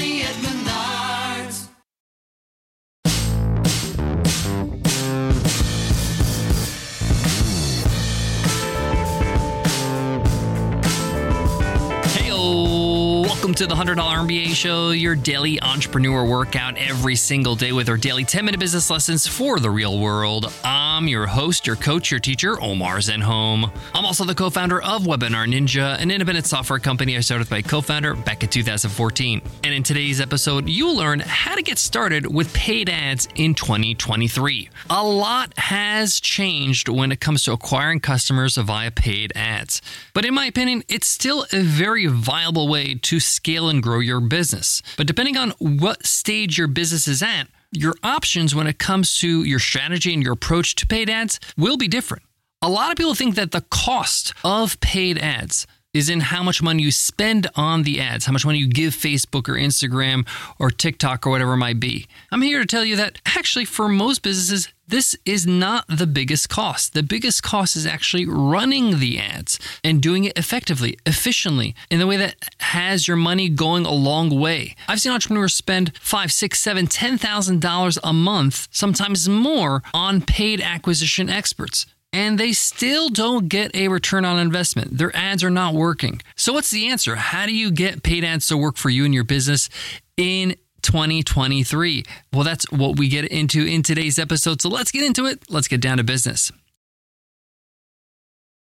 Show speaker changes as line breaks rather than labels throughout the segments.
money at
to the $100 MBA show, your daily entrepreneur workout every single day with our daily 10 minute business lessons for the real world. I'm your host, your coach, your teacher, Omar Zenhom. I'm also the co founder of Webinar Ninja, an independent software company I started with my co founder back in 2014. And in today's episode, you'll learn how to get started with paid ads in 2023. A lot has changed when it comes to acquiring customers via paid ads. But in my opinion, it's still a very viable way to scale and grow your business. But depending on what stage your business is at, your options when it comes to your strategy and your approach to paid ads will be different. A lot of people think that the cost of paid ads is in how much money you spend on the ads, how much money you give Facebook or Instagram or TikTok or whatever it might be. I'm here to tell you that actually, for most businesses, this is not the biggest cost. The biggest cost is actually running the ads and doing it effectively, efficiently, in the way that has your money going a long way. I've seen entrepreneurs spend five, six, seven, ten thousand dollars a month, sometimes more, on paid acquisition experts and they still don't get a return on investment. Their ads are not working. So, what's the answer? How do you get paid ads to work for you and your business in 2023? Well, that's what we get into in today's episode. So, let's get into it. Let's get down to business.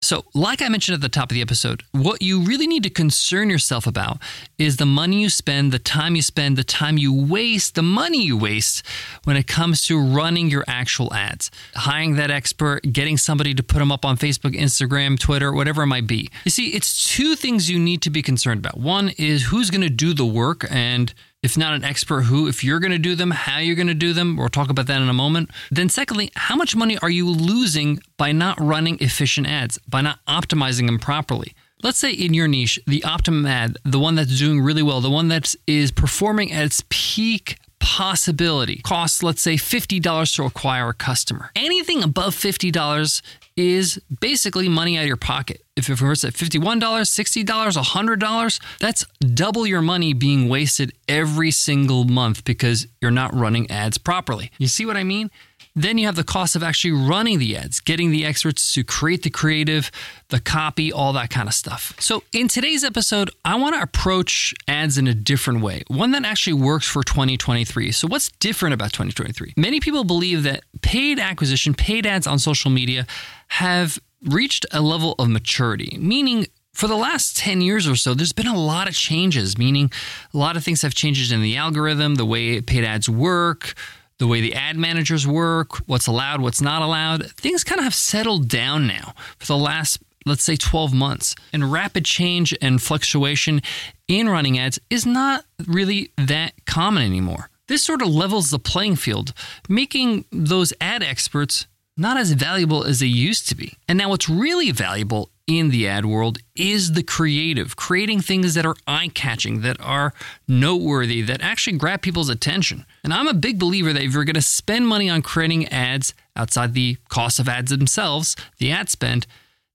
So, like I mentioned at the top of the episode, what you really need to concern yourself about is the money you spend, the time you spend, the time you waste, the money you waste when it comes to running your actual ads. Hiring that expert, getting somebody to put them up on Facebook, Instagram, Twitter, whatever it might be. You see, it's two things you need to be concerned about. One is who's going to do the work and if not an expert who, if you're going to do them, how you're going to do them. We'll talk about that in a moment. Then, secondly, how much money are you losing by not running efficient ads, by not optimizing them properly? Let's say in your niche, the optimum ad, the one that's doing really well, the one that is performing at its peak possibility, costs, let's say, $50 to acquire a customer. Anything above $50 is basically money out of your pocket. If it was at $51, $60, $100, that's double your money being wasted every single month because you're not running ads properly. You see what I mean? Then you have the cost of actually running the ads, getting the experts to create the creative, the copy, all that kind of stuff. So, in today's episode, I want to approach ads in a different way, one that actually works for 2023. So, what's different about 2023? Many people believe that paid acquisition, paid ads on social media have reached a level of maturity, meaning for the last 10 years or so, there's been a lot of changes, meaning a lot of things have changed in the algorithm, the way paid ads work, the way the ad managers work, what's allowed, what's not allowed. Things kind of have settled down now for the last, let's say, 12 months. And rapid change and fluctuation in running ads is not really that common anymore. This sort of levels the playing field, making those ad experts not as valuable as they used to be. And now, what's really valuable in the ad world is the creative, creating things that are eye catching, that are noteworthy, that actually grab people's attention. And I'm a big believer that if you're going to spend money on creating ads outside the cost of ads themselves, the ad spend,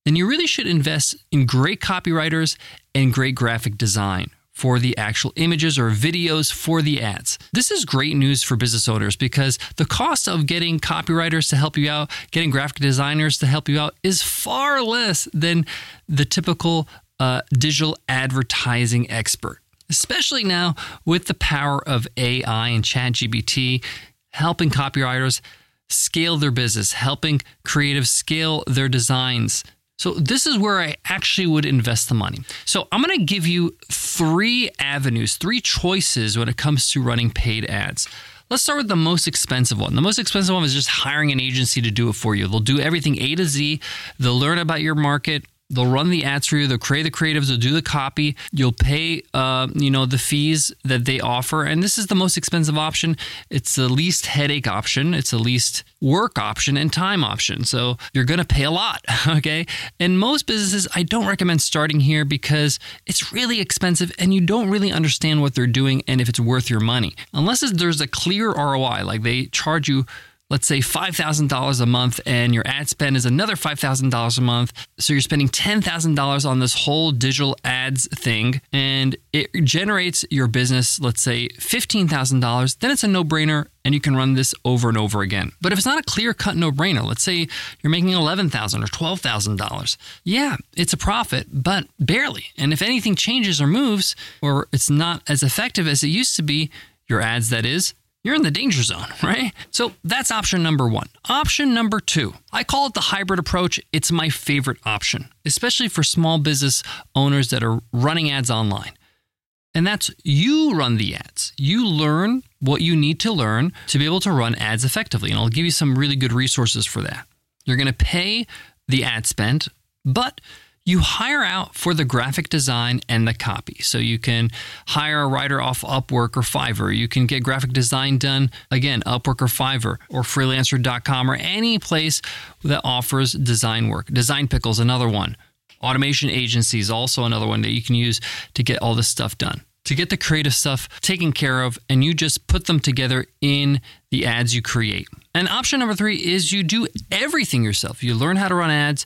then you really should invest in great copywriters and great graphic design for the actual images or videos for the ads. This is great news for business owners because the cost of getting copywriters to help you out, getting graphic designers to help you out is far less than the typical uh, digital advertising expert. especially now with the power of AI and ChatGPT helping copywriters scale their business, helping creatives scale their designs. So, this is where I actually would invest the money. So, I'm going to give you three avenues, three choices when it comes to running paid ads. Let's start with the most expensive one. The most expensive one is just hiring an agency to do it for you. They'll do everything A to Z, they'll learn about your market, They'll run the ads for you. They'll create the creatives. They'll do the copy. You'll pay, uh, you know, the fees that they offer. And this is the most expensive option. It's the least headache option. It's the least work option and time option. So you're going to pay a lot. Okay. And most businesses, I don't recommend starting here because it's really expensive and you don't really understand what they're doing and if it's worth your money. Unless there's a clear ROI, like they charge you let's say $5,000 a month and your ad spend is another $5,000 a month. So you're spending $10,000 on this whole digital ads thing and it generates your business, let's say $15,000, then it's a no brainer and you can run this over and over again. But if it's not a clear cut no brainer, let's say you're making $11,000 or $12,000, yeah, it's a profit, but barely. And if anything changes or moves or it's not as effective as it used to be, your ads, that is, you're in the danger zone, right? So that's option number one. Option number two, I call it the hybrid approach. It's my favorite option, especially for small business owners that are running ads online. And that's you run the ads. You learn what you need to learn to be able to run ads effectively. And I'll give you some really good resources for that. You're going to pay the ad spend, but you hire out for the graphic design and the copy. So you can hire a writer off Upwork or Fiverr. You can get graphic design done, again, Upwork or Fiverr or freelancer.com or any place that offers design work. Design Pickle's another one. Automation agencies, also another one that you can use to get all this stuff done. To get the creative stuff taken care of, and you just put them together in the ads you create. And option number three is you do everything yourself. You learn how to run ads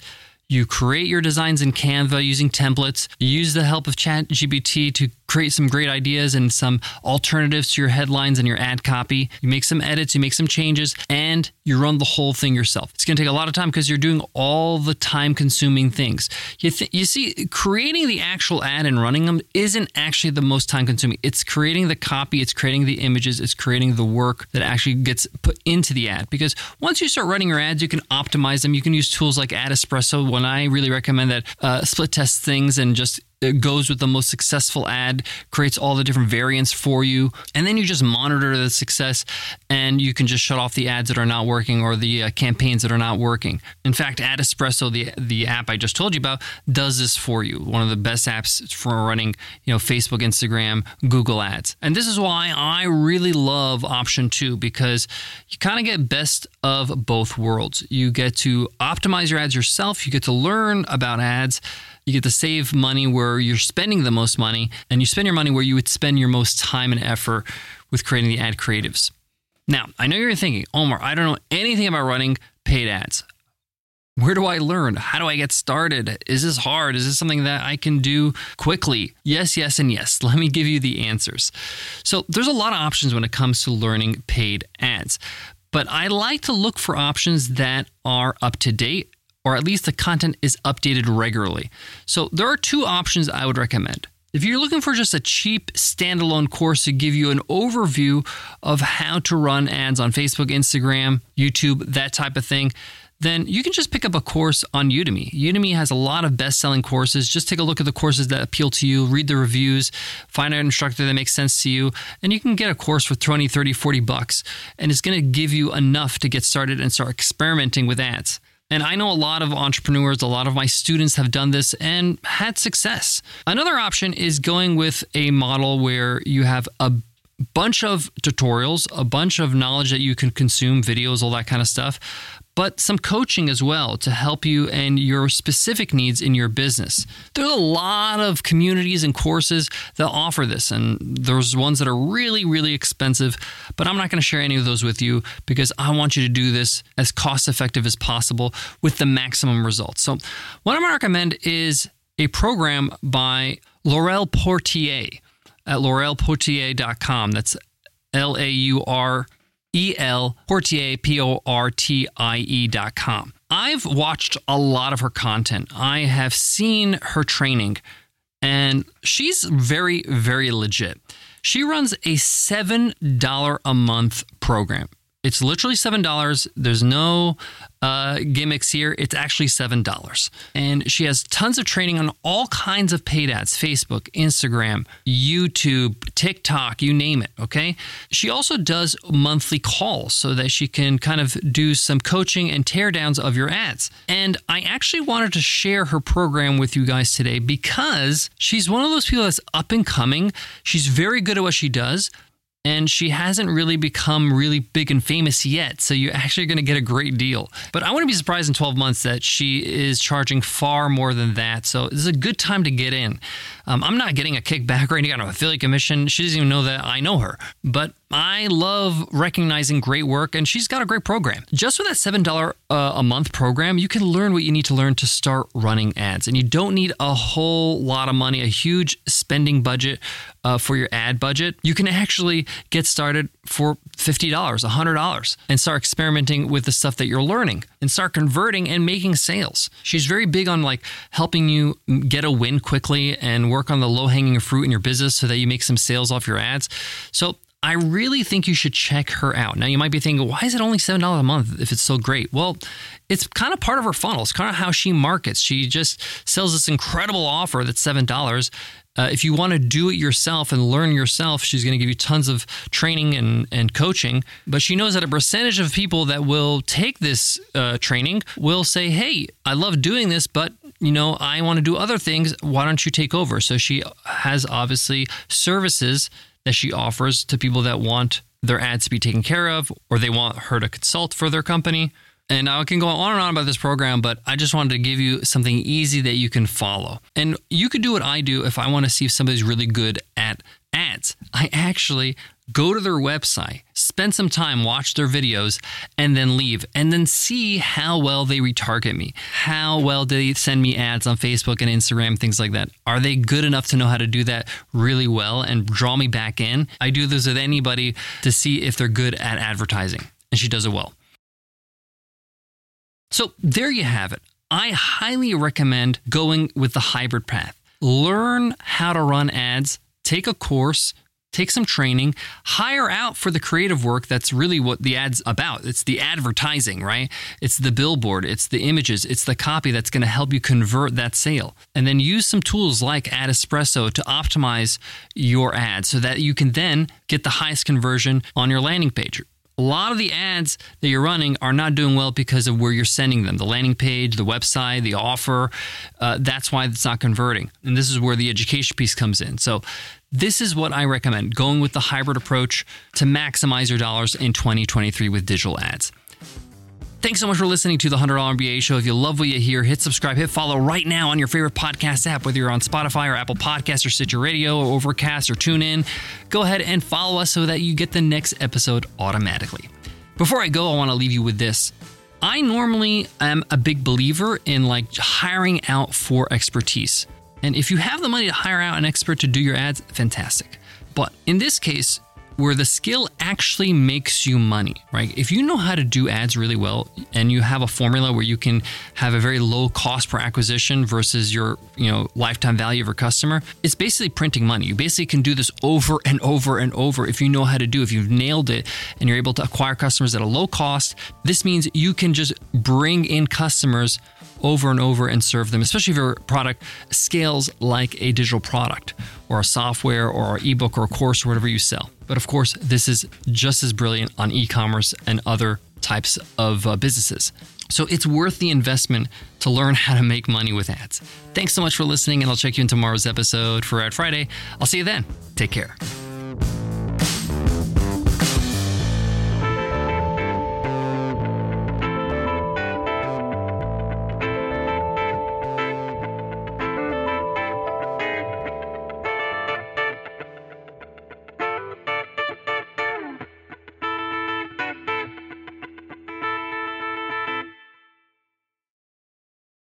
you create your designs in Canva using templates. Use the help of ChatGPT to create some great ideas and some alternatives to your headlines and your ad copy. You make some edits, you make some changes, and you run the whole thing yourself. It's going to take a lot of time because you're doing all the time consuming things. You, th- you see, creating the actual ad and running them isn't actually the most time consuming. It's creating the copy, it's creating the images, it's creating the work that actually gets put into the ad. Because once you start running your ads, you can optimize them. You can use tools like AdEspresso. When I really recommend that, uh, split test things and just it goes with the most successful ad, creates all the different variants for you, and then you just monitor the success and you can just shut off the ads that are not working or the uh, campaigns that are not working. In fact, AdEspresso, the the app I just told you about, does this for you. One of the best apps for running, you know, Facebook, Instagram, Google Ads. And this is why I really love option 2 because you kind of get best of both worlds. You get to optimize your ads yourself, you get to learn about ads you get to save money where you're spending the most money, and you spend your money where you would spend your most time and effort with creating the ad creatives. Now, I know you're thinking, Omar, I don't know anything about running paid ads. Where do I learn? How do I get started? Is this hard? Is this something that I can do quickly? Yes, yes, and yes. Let me give you the answers. So, there's a lot of options when it comes to learning paid ads, but I like to look for options that are up to date or at least the content is updated regularly. So there are two options I would recommend. If you're looking for just a cheap standalone course to give you an overview of how to run ads on Facebook, Instagram, YouTube, that type of thing, then you can just pick up a course on Udemy. Udemy has a lot of best selling courses. Just take a look at the courses that appeal to you, read the reviews, find an instructor that makes sense to you, and you can get a course for 20, 30, 40 bucks. And it's going to give you enough to get started and start experimenting with ads. And I know a lot of entrepreneurs, a lot of my students have done this and had success. Another option is going with a model where you have a bunch of tutorials, a bunch of knowledge that you can consume, videos, all that kind of stuff, but some coaching as well to help you and your specific needs in your business. There's a lot of communities and courses that offer this, and there's ones that are really, really expensive, but I'm not going to share any of those with you because I want you to do this as cost effective as possible with the maximum results. So, what I'm going to recommend is a program by Laurel Portier at laurelportier.com. That's L A U R E L Portier, P O R T I E dot com. I've watched a lot of her content. I have seen her training. and she's very, very legit. She runs a $7 a month program. It's literally $7. There's no uh, gimmicks here. It's actually $7. And she has tons of training on all kinds of paid ads Facebook, Instagram, YouTube, TikTok, you name it. Okay. She also does monthly calls so that she can kind of do some coaching and teardowns of your ads. And I actually wanted to share her program with you guys today because she's one of those people that's up and coming. She's very good at what she does and she hasn't really become really big and famous yet. So you're actually going to get a great deal. But I wouldn't be surprised in 12 months that she is charging far more than that. So this is a good time to get in. Um, I'm not getting a kickback or any kind of affiliate commission. She doesn't even know that I know her. But I love recognizing great work, and she's got a great program. Just with that $7 uh, a month program, you can learn what you need to learn to start running ads. And you don't need a whole lot of money, a huge spending budget uh, for your ad budget. You can actually get started for $50, $100, and start experimenting with the stuff that you're learning and start converting and making sales. She's very big on like helping you get a win quickly and work on the low hanging fruit in your business so that you make some sales off your ads. So I really think you should check her out. Now, you might be thinking, why is it only $7 a month if it's so great? Well, it's kind of part of her funnel. It's kind of how she markets. She just sells this incredible offer that's $7. Uh, if you want to do it yourself and learn yourself, she's going to give you tons of training and, and coaching. But she knows that a percentage of people that will take this uh, training will say, Hey, I love doing this, but you know, I want to do other things. Why don't you take over? So she has obviously services that she offers to people that want their ads to be taken care of or they want her to consult for their company. And I can go on and on about this program, but I just wanted to give you something easy that you can follow. And you could do what I do if I want to see if somebody's really good at ads. I actually go to their website, spend some time, watch their videos, and then leave, and then see how well they retarget me. How well do they send me ads on Facebook and Instagram, things like that? Are they good enough to know how to do that really well and draw me back in? I do this with anybody to see if they're good at advertising, and she does it well. So there you have it. I highly recommend going with the hybrid path. Learn how to run ads, take a course, take some training, hire out for the creative work that's really what the ad's about. It's the advertising, right? It's the billboard, it's the images, it's the copy that's going to help you convert that sale. And then use some tools like AdEspresso to optimize your ad so that you can then get the highest conversion on your landing page a lot of the ads that you're running are not doing well because of where you're sending them the landing page, the website, the offer. Uh, that's why it's not converting. And this is where the education piece comes in. So, this is what I recommend going with the hybrid approach to maximize your dollars in 2023 with digital ads. Thanks so much for listening to the $100 MBA show. If you love what you hear, hit subscribe, hit follow right now on your favorite podcast app, whether you're on Spotify or Apple Podcasts or Stitcher Radio or Overcast or TuneIn. Go ahead and follow us so that you get the next episode automatically. Before I go, I want to leave you with this. I normally am a big believer in like hiring out for expertise. And if you have the money to hire out an expert to do your ads, fantastic. But in this case, where the skill actually makes you money, right? If you know how to do ads really well and you have a formula where you can have a very low cost per acquisition versus your, you know, lifetime value of a customer, it's basically printing money. You basically can do this over and over and over if you know how to do. If you've nailed it and you're able to acquire customers at a low cost, this means you can just bring in customers over and over and serve them, especially if your product scales like a digital product or a software or an ebook or a course or whatever you sell. But of course, this is just as brilliant on e commerce and other types of uh, businesses. So it's worth the investment to learn how to make money with ads. Thanks so much for listening, and I'll check you in tomorrow's episode for Ad Friday. I'll see you then. Take care.